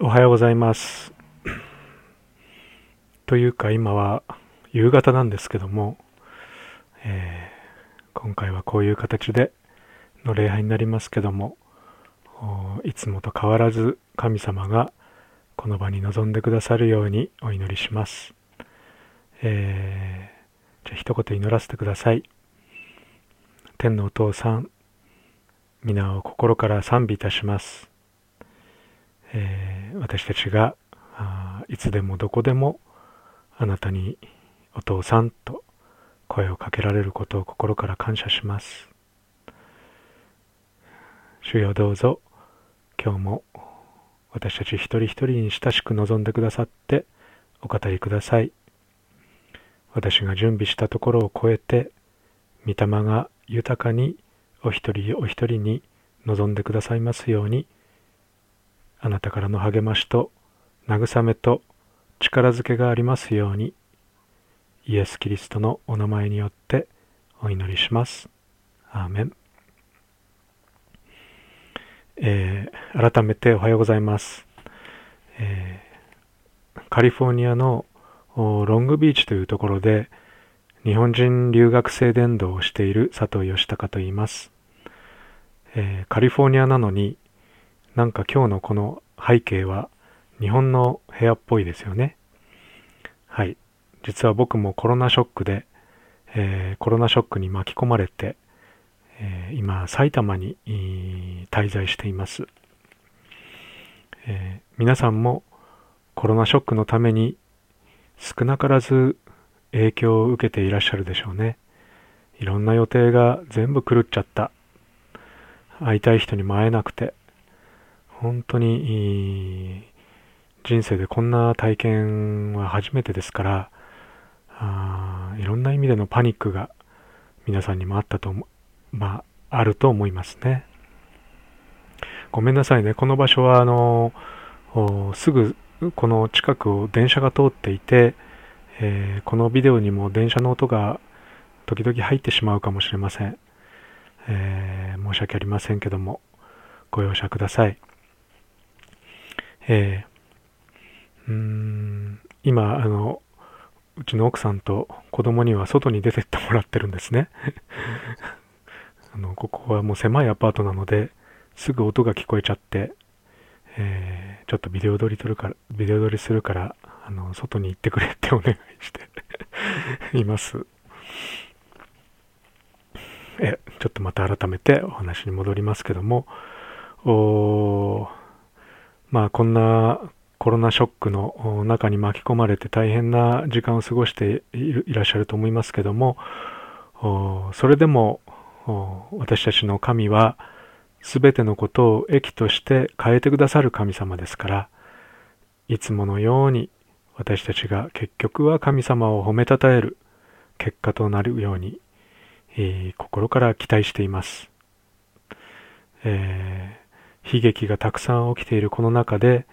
おはようございます。というか今は夕方なんですけども、えー今回はこういう形での礼拝になりますけども、いつもと変わらず神様がこの場に臨んでくださるようにお祈りします。えーじゃあ一言祈らせてください。天のお父さん、皆を心から賛美いたします。えー私たちがあいつでもどこでもあなたにお父さんと声をかけられることを心から感謝します。主よどうぞ今日も私たち一人一人に親しく望んでくださってお語りください。私が準備したところを超えて御霊が豊かにお一人お一人に望んでくださいますようにあなたからの励ましと慰めと力づけがありますようにイエス・キリストのお名前によってお祈りします。アーメン。えー改めておはようございます。えーカリフォルニアのロングビーチというところで日本人留学生伝道をしている佐藤義孝と言います。えーカリフォルニアなのになんか今日のこの背景は日本の部屋っぽいですよね。はい。実は僕もコロナショックで、えーコロナショックに巻き込まれて、えー今埼玉に滞在しています、えー皆さんもコロナショックのために少なからず影響を受けていらっしゃるでしょうね。いろんな予定が全部狂っちゃった。会いたい人にも会えなくて、本当に人生でこんな体験は初めてですから、あいろんな意味でのパニックが皆さんにもあったと思、まあ、あると思いますね。ごめんなさいね。この場所は、あの、すぐこの近くを電車が通っていて、えーこのビデオにも電車の音が時々入ってしまうかもしれません。えー申し訳ありませんけども、ご容赦ください。えーうーん今、あの、うちの奥さんと子供には外に出てってもらってるんですね。あの、ここはもう狭いアパートなので、すぐ音が聞こえちゃって、えーちょっとビデオ撮り撮るから、ビデオ撮りするから、あの、外に行ってくれってお願いしています。え、ちょっとまた改めてお話に戻りますけども、おーまあこんなコロナショックの中に巻き込まれて大変な時間を過ごしていらっしゃると思いますけども、それでも私たちの神はすべてのことを益として変えてくださる神様ですから、いつものように私たちが結局は神様を褒めたたえる結果となるように、えー心から期待しています。えー悲劇がたくさん起きているこの中で、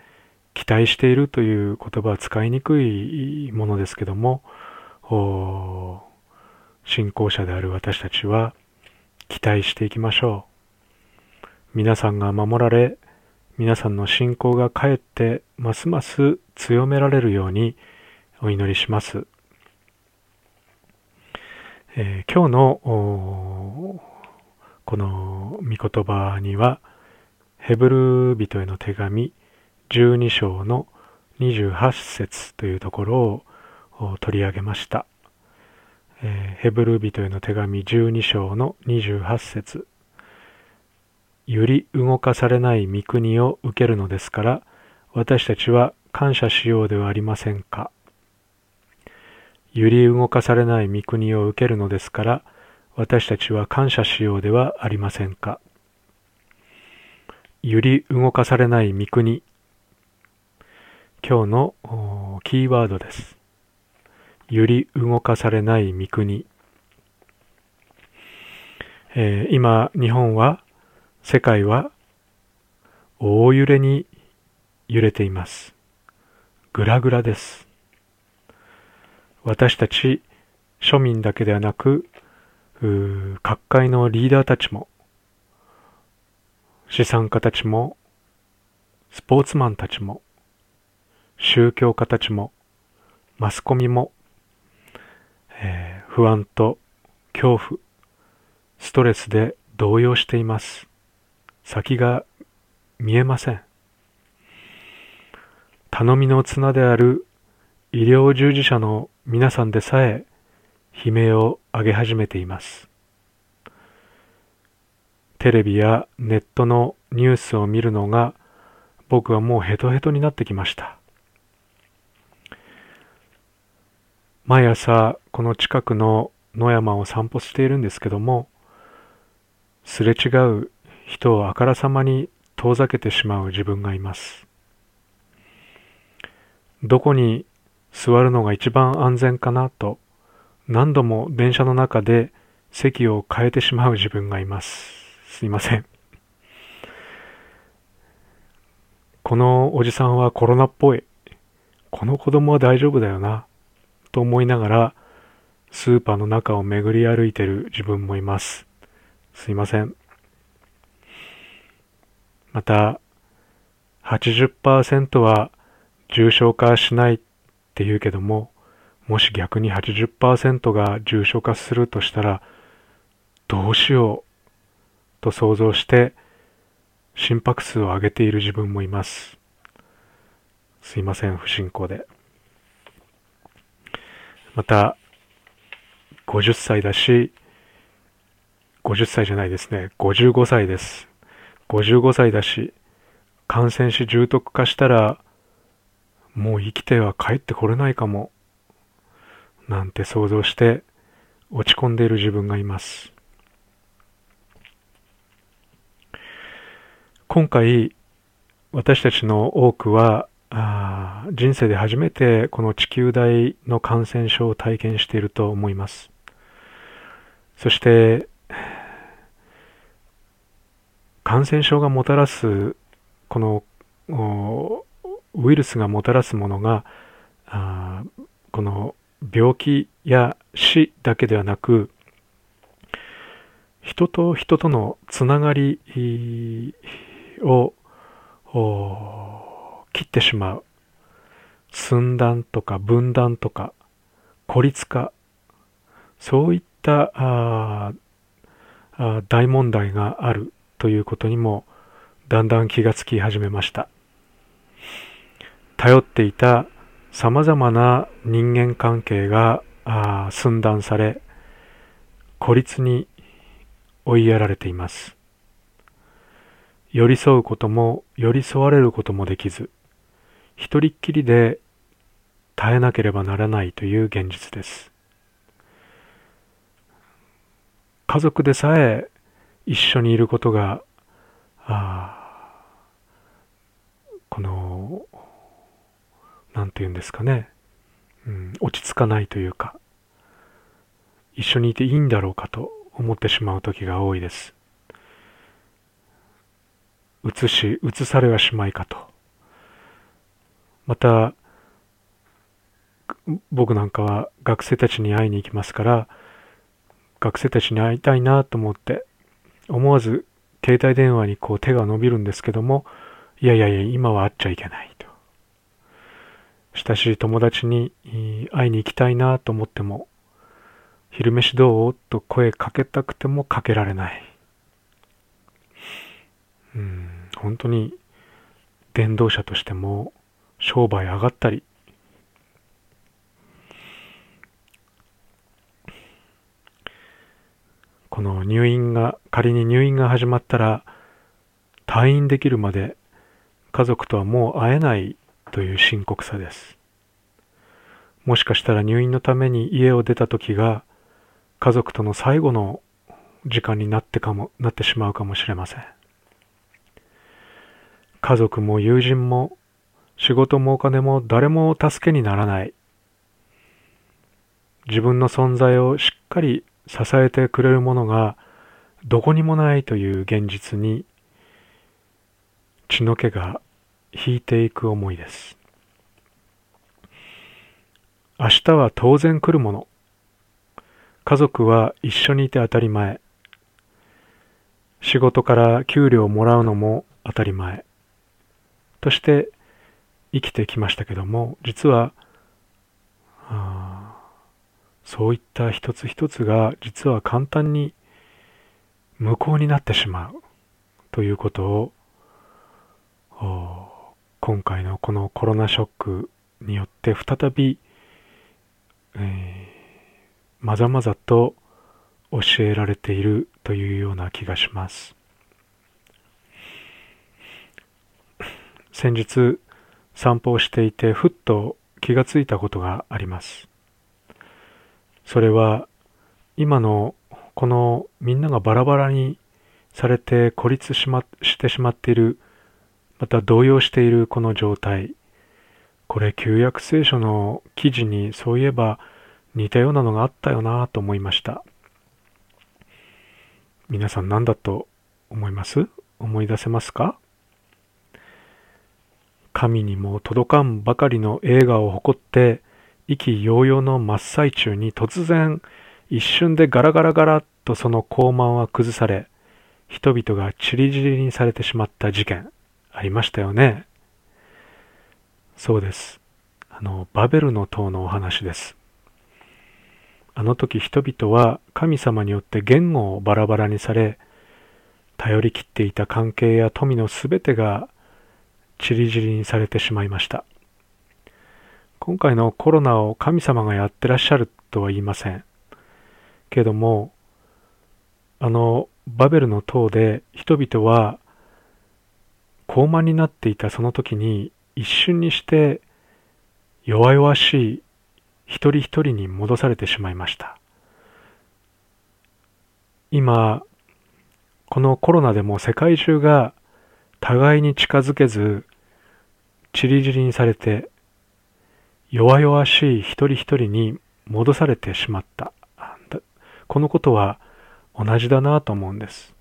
期待しているという言葉は使いにくいものですけども、信仰者である私たちは期待していきましょう。皆さんが守られ、皆さんの信仰がかえってますます強められるようにお祈りします。えー今日のこの御言葉には、ヘブル人への手紙12章の28節というところを取り上げました。えーヘブル人への手紙12章の28節より動かされない御国を受けるのですから、私たちは感謝しようではありませんか。揺り動かされない御国を受けるのですから、私たちは感謝しようではありませんか。揺り動かされない御国。今日のキーワードです。揺り動かされない御国。えー今、日本は、世界は、大揺れに揺れています。ぐらぐらです。私たち庶民だけではなく、各界のリーダーたちも、資産家たちも、スポーツマンたちも、宗教家たちも、マスコミも、えー、不安と恐怖、ストレスで動揺しています。先が見えません。頼みの綱である医療従事者の皆さんでさえ悲鳴を上げ始めています。テレビやネットのニュースを見るのが僕はもうヘトヘトになってきました。毎朝この近くの野山を散歩しているんですけども、すれ違う人をあからさまに遠ざけてしまう自分がいます。どこに座るのが一番安全かなと何度も電車の中で席を変えてしまう自分がいます。すいません。このおじさんはコロナっぽい。この子供は大丈夫だよな。と思いながら、スーパーの中を巡り歩いてる自分もいます。すいません。また、80%は重症化しないって言うけども、もし逆に80%が重症化するとしたら、どうしようと想像して心拍数を上げている自分もいます。すいません、不進行で。また、50歳だし、50歳じゃないですね、55歳です。55歳だし、感染し重篤化したら、もう生きては帰ってこれないかも、なんて想像して落ち込んでいる自分がいます。今回、私たちの多くは、あ人生で初めてこの地球大の感染症を体験していると思います。そして、感染症がもたらす、このウイルスがもたらすものが、あこの病気や死だけではなく、人と人とのつながりを切ってしまう。寸断とか分断とか孤立化。そういった大問題があるということにもだんだん気がつき始めました。頼っていたさまざまな人間関係が寸断され孤立に追いやられています。寄り添うことも寄り添われることもできず、一人っきりで耐えなければならないという現実です。家族でさえ一緒にいることが、あこの、なんて言うんですかね、うん、落ち着かないというか、一緒にいていいんだろうかと思ってしまう時が多いです。移し、移されはしまいかと。また、僕なんかは学生たちに会いに行きますから、学生たちに会いたいなと思って、思わず携帯電話にこう手が伸びるんですけども、いやいやいや、今は会っちゃいけないと。親しい友達に会いに行きたいなと思っても、昼飯どう？と声かけたくてもかけられない。うん、本当に電動車としても商売上がったり、この入院が、仮に入院が始まったら、退院できるまで家族とはもう会えないという深刻さです。もしかしたら入院のために家を出た時が家族との最後の時間になってかも、なってしまうかもしれません。家族も友人も仕事もお金も誰も助けにならない。自分の存在をしっかり支えてくれるものがどこにもないという現実に血の気が引いていく思いです。明日は当然来るもの。家族は一緒にいて当たり前。仕事から給料をもらうのも当たり前。として生きてきましたけども、実は、そういった一つ一つが実は簡単に無効になってしまうということを今回のこのコロナショックによって再び、えー、まざまざと教えられているというような気がします。先日散歩をしていてふっと気がついたことがあります。それは今のこのみんながバラバラにされて孤立し,、ま、してしまっているまた動揺しているこの状態。これ旧約聖書の記事にそういえば似たようなのがあったよなと思いました。皆さん何だと思います？思い出せますか？神にも届かんばかりの映画を誇って意気揚々の真っ最中に突然一瞬でガラガラガラッとその高慢は崩され人々が散り散りにされてしまった事件ありましたよね。そうです。あのバベルの塔のお話です。あの時人々は神様によって言語をバラバラにされ頼り切っていた関係や富のすべてが散り散りにされてしまいました。今回のコロナを神様がやってらっしゃるとは言いません。けども、あのバベルの塔で人々は高慢になっていたその時に一瞬にして弱々しい一人一人に戻されてしまいました。今、このコロナでも世界中が互いに近づけず散り散りにされて弱々しい一人一人に戻されてしまった。このことは同じだなと思うんです。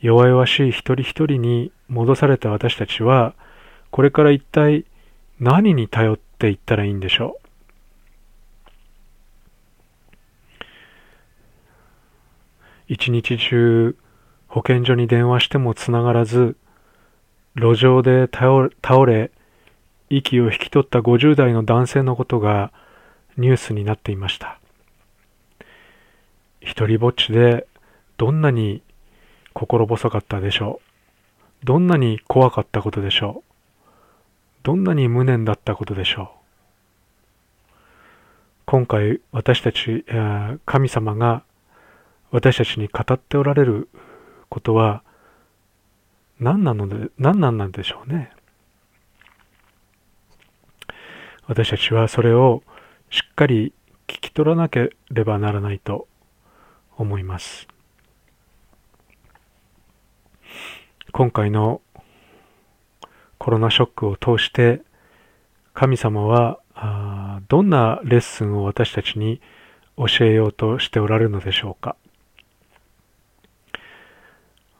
弱々しい一人一人に戻された私たちは、これから一体何に頼っていったらいいんでしょう？一日中保健所に電話してもつながらず、路上で倒れ、息を引き取った50代の男性のことがニュースになっていました。一人ぼっちでどんなに心細かったでしょう。どんなに怖かったことでしょう。どんなに無念だったことでしょう。今回私たち、神様が私たちに語っておられることは何なので、何なんなんでしょうね。私たちはそれをしっかり聞き取らなければならないと思います。今回のコロナショックを通して神様はどんなレッスンを私たちに教えようとしておられるのでしょうか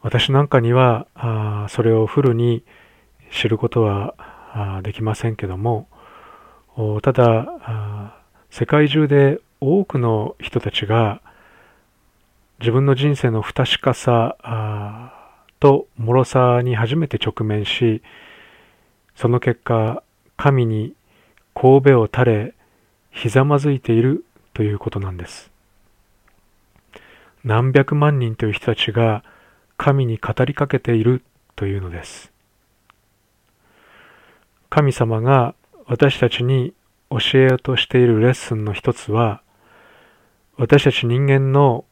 私なんかにはあそれをフルに知ることはできませんけどもただ世界中で多くの人たちが自分の人生の不確かさと脆さに初めて直面しその結果神に神戸を垂れひざまずいているということなんです。何百万人という人たちが神に語りかけているというのです。神様が私たちに教えようとしているレッスンの一つは、私たち人間の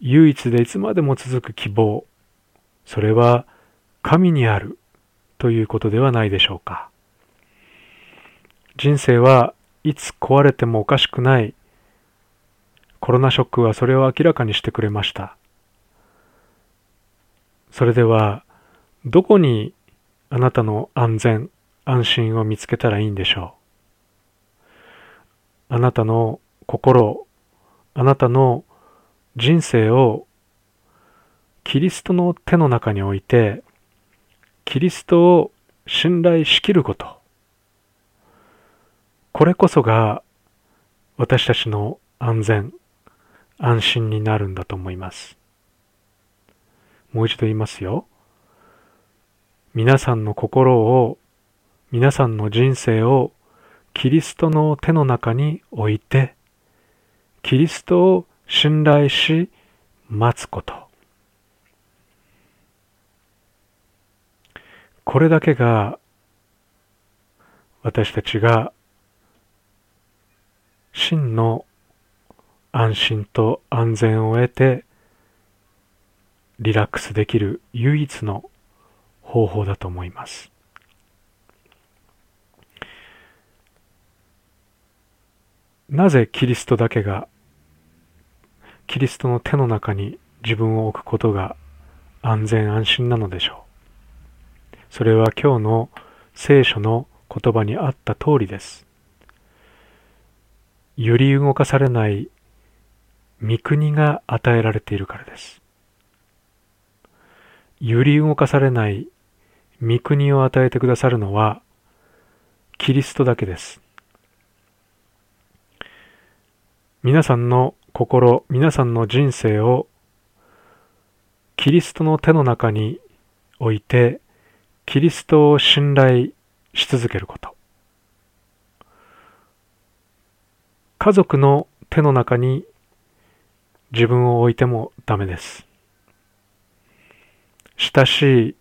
唯一でいつまでも続く希望、それは神にあるということではないでしょうか。人生はいつ壊れてもおかしくない。コロナショックはそれを明らかにしてくれました。それでは、どこにあなたの安全、安心を見つけたらいいんでしょう？あなたの心、あなたの人生をキリストの手の中に置いて、キリストを信頼しきること。これこそが私たちの安全、安心になるんだと思います。もう一度言いますよ。皆さんの心を、皆さんの人生をキリストの手の中に置いて、キリストを信頼し待つこと。これだけが私たちが真の安心と安全を得てリラックスできる唯一の方法だと思います。なぜキリストだけがキリストの手の中に自分を置くことが安全安心なのでしょう？それは今日の聖書の言葉にあった通りです。揺り動かされない御国が与えられているからです。揺り動かされない御国を与えてくださるのはキリストだけです。皆さんの心、皆さんの人生をキリストの手の中に置いて、キリストを信頼し続けること。家族の手の中に自分を置いてもダメです。親しい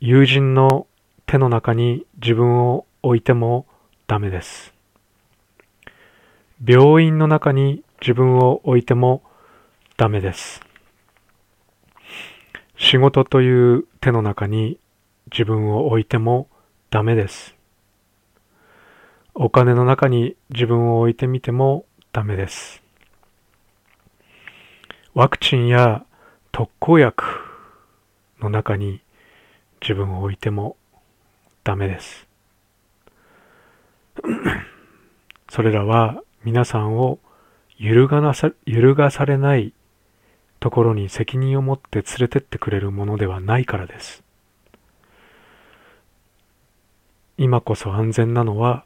友人の手の中に自分を置いてもダメです。病院の中に自分を置いてもダメです。仕事という手の中に自分を置いてもダメです。お金の中に自分を置いてみてもダメです。ワクチンや特効薬の中に自分を置いてもダメです。それらは皆さんを揺るがなさ揺るがされないところに責任を持って連れてってくれるものではないからです。今こそ安全なのは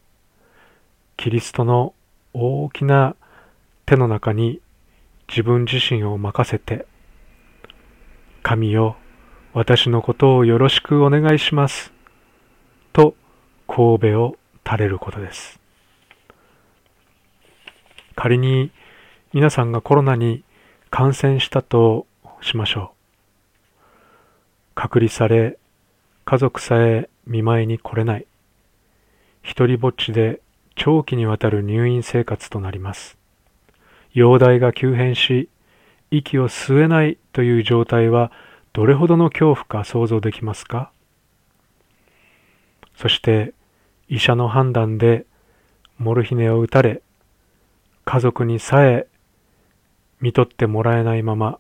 キリストの大きな手の中に自分自身を任せて神よ私のことをよろしくお願いしますと神戸を垂れることです。仮に皆さんがコロナに感染したとしましょう。隔離され、家族さえ見舞いに来れない。一人ぼっちで長期にわたる入院生活となります。容体が急変し、息を吸えないという状態はどれほどの恐怖か想像できますか？そして医者の判断でモルヒネを打たれ家族にさえ見とってもらえないまま、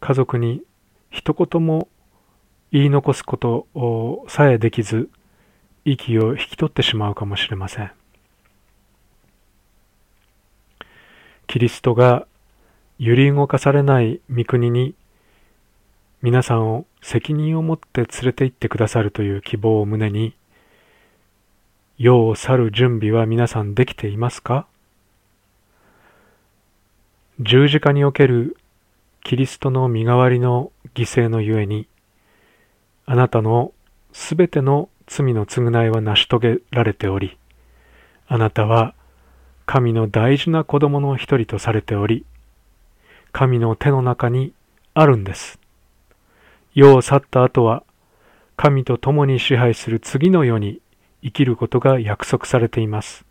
家族に一言も言い残すことをさえできず、息を引き取ってしまうかもしれません。キリストが揺り動かされない御国に皆さんを責任を持って連れて行ってくださるという希望を胸に世を去る準備は皆さんできていますか？十字架におけるキリストの身代わりの犠牲のゆえに、あなたのすべての罪の償いは成し遂げられており、あなたは神の大事な子供の一人とされており、神の手の中にあるんです。世を去った後は、神と共に支配する次の世に生きることが約束されています。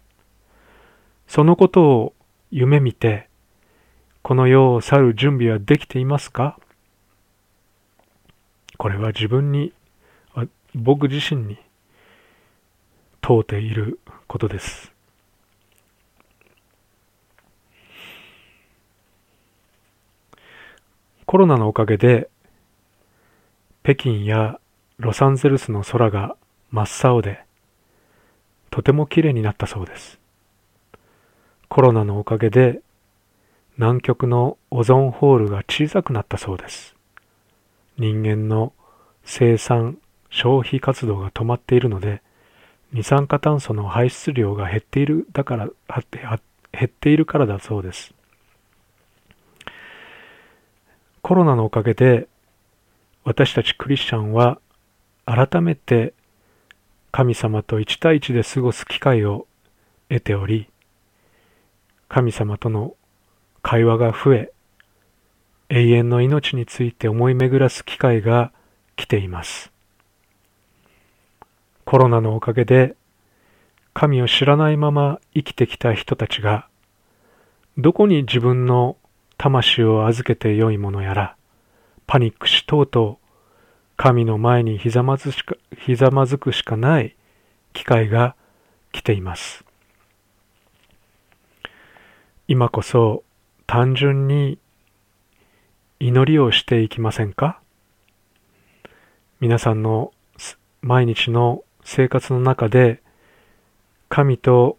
そのことを夢見て、この世を去る準備はできていますか？これは自分に、僕自身に問うていることです。コロナのおかげで、北京やロサンゼルスの空が真っ青で、とても綺麗になったそうです。コロナのおかげで南極のオゾンホールが小さくなったそうです。人間の生産、消費活動が止まっているので、二酸化炭素の排出量が減っているだから減っているからだそうです。コロナのおかげで私たちクリスチャンは改めて神様と一対一で過ごす機会を得ており、神様との会話が増え、永遠の命について思い巡らす機会が来ています。コロナのおかげで神を知らないまま生きてきた人たちがどこに自分の魂を預けてよいものやらパニックしとうとう神の前にひざまずしかひざまずくしかない機会が来ています。今こそ単純に祈りをしていきませんか？皆さんの毎日の生活の中で神と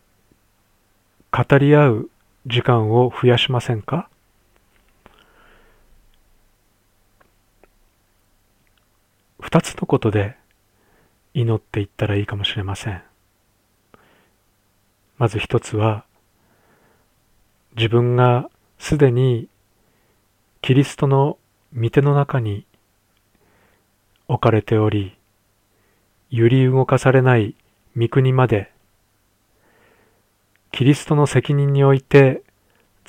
語り合う時間を増やしませんか？二つのことで祈っていったらいいかもしれません。まず一つは、自分がすでにキリストの御手の中に置かれており、揺り動かされない御国まで、キリストの責任において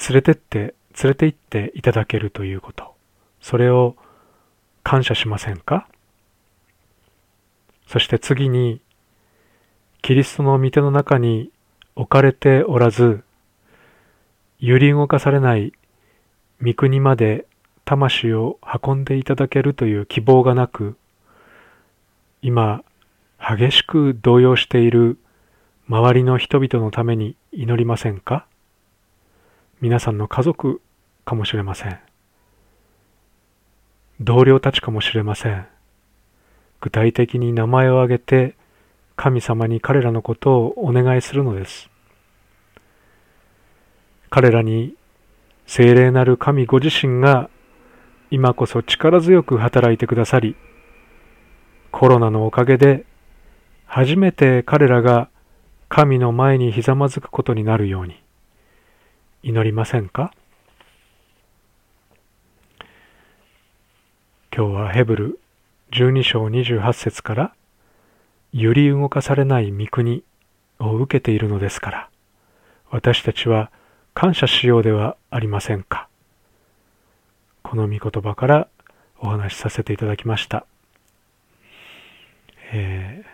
連れてって、連れて行っていただけるということ。それを感謝しませんか？そして次に、キリストの御手の中に置かれておらず、揺り動かされない御国まで魂を運んでいただけるという希望がなく、今、激しく動揺している周りの人々のために祈りませんか？皆さんの家族かもしれません。同僚たちかもしれません。具体的に名前を挙げて神様に彼らのことをお願いするのです。彼らに聖霊なる神ご自身が今こそ力強く働いてくださり、コロナのおかげで初めて彼らが神の前にひざまずくことになるように祈りませんか？今日はヘブル12章28節から揺り動かされない御国を受けているのですから私たちは感謝しようではありませんか。この御言葉からお話しさせていただきました、え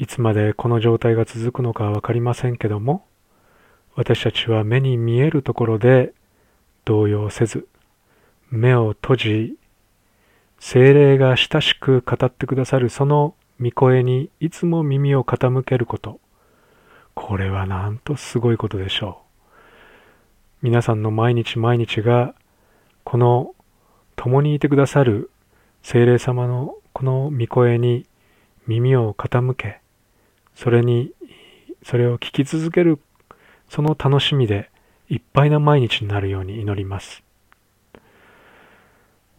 ー、いつまでこの状態が続くのかは分かりませんけども私たちは目に見えるところで動揺せず目を閉じ精霊が親しく語ってくださるその御声にいつも耳を傾けること。これはなんとすごいことでしょう。皆さんの毎日毎日が、この共にいてくださる精霊様のこの御声に耳を傾け、それに、それを聞き続ける、その楽しみでいっぱいな毎日になるように祈ります。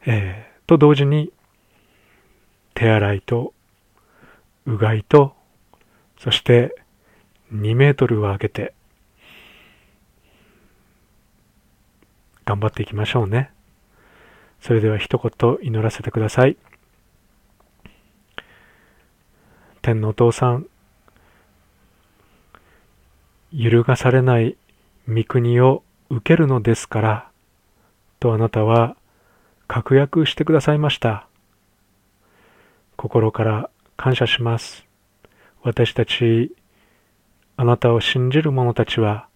えーと同時に手洗いとうがいとそして2メートルを空けて頑張っていきましょうね。それでは一言祈らせてください。天のお父さん、揺るがされない御国を受けるのですから、とあなたは確約してくださいました。心から感謝します。私たち、あなたを信じる者たちは、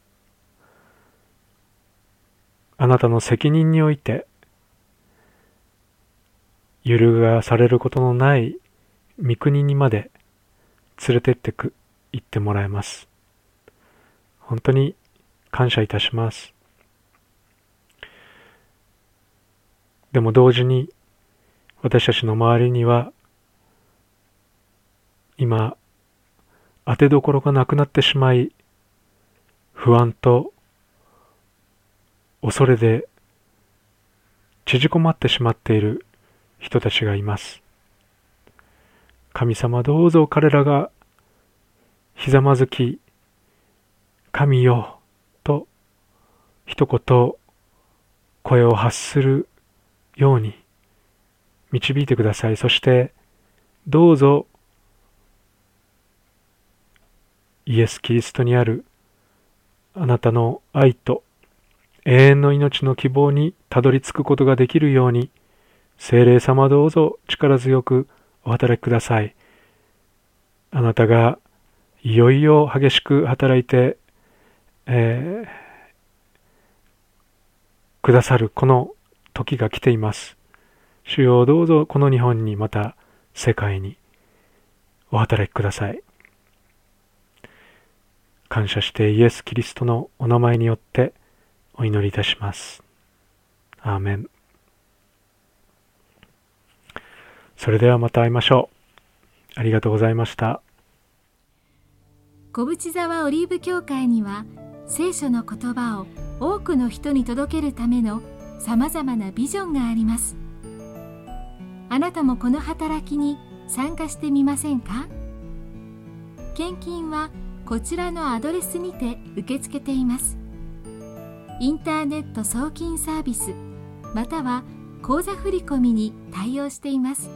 あなたの責任において、揺るがされることのない御国にまで連れてってく、行ってもらえます。本当に感謝いたします。でも同時に私たちの周りには今当てどころがなくなってしまい不安と恐れで縮こまってしまっている人たちがいます。神様どうぞ彼らがひざまずき、神よと一言声を発するように導いてください。そしてどうぞイエス・キリストにあるあなたの愛と永遠の命の希望にたどり着くことができるように精霊様どうぞ力強くお働きください。あなたがいよいよ激しく働いて、えー、くださるこの時が来ています。主よどうぞこの日本にまた世界にお働きください。感謝してイエス・キリストのお名前によってお祈りいたします。アーメン。それではまた会いましょう。ありがとうございました。小淵沢オリーブ教会には聖書の言葉を多くの人に届けるためのさまざまなビジョンがあります。あなたもこの働きに参加してみませんか？献金はこちらのアドレスにて受け付けています。インターネット送金サービスまたは口座振込に対応しています。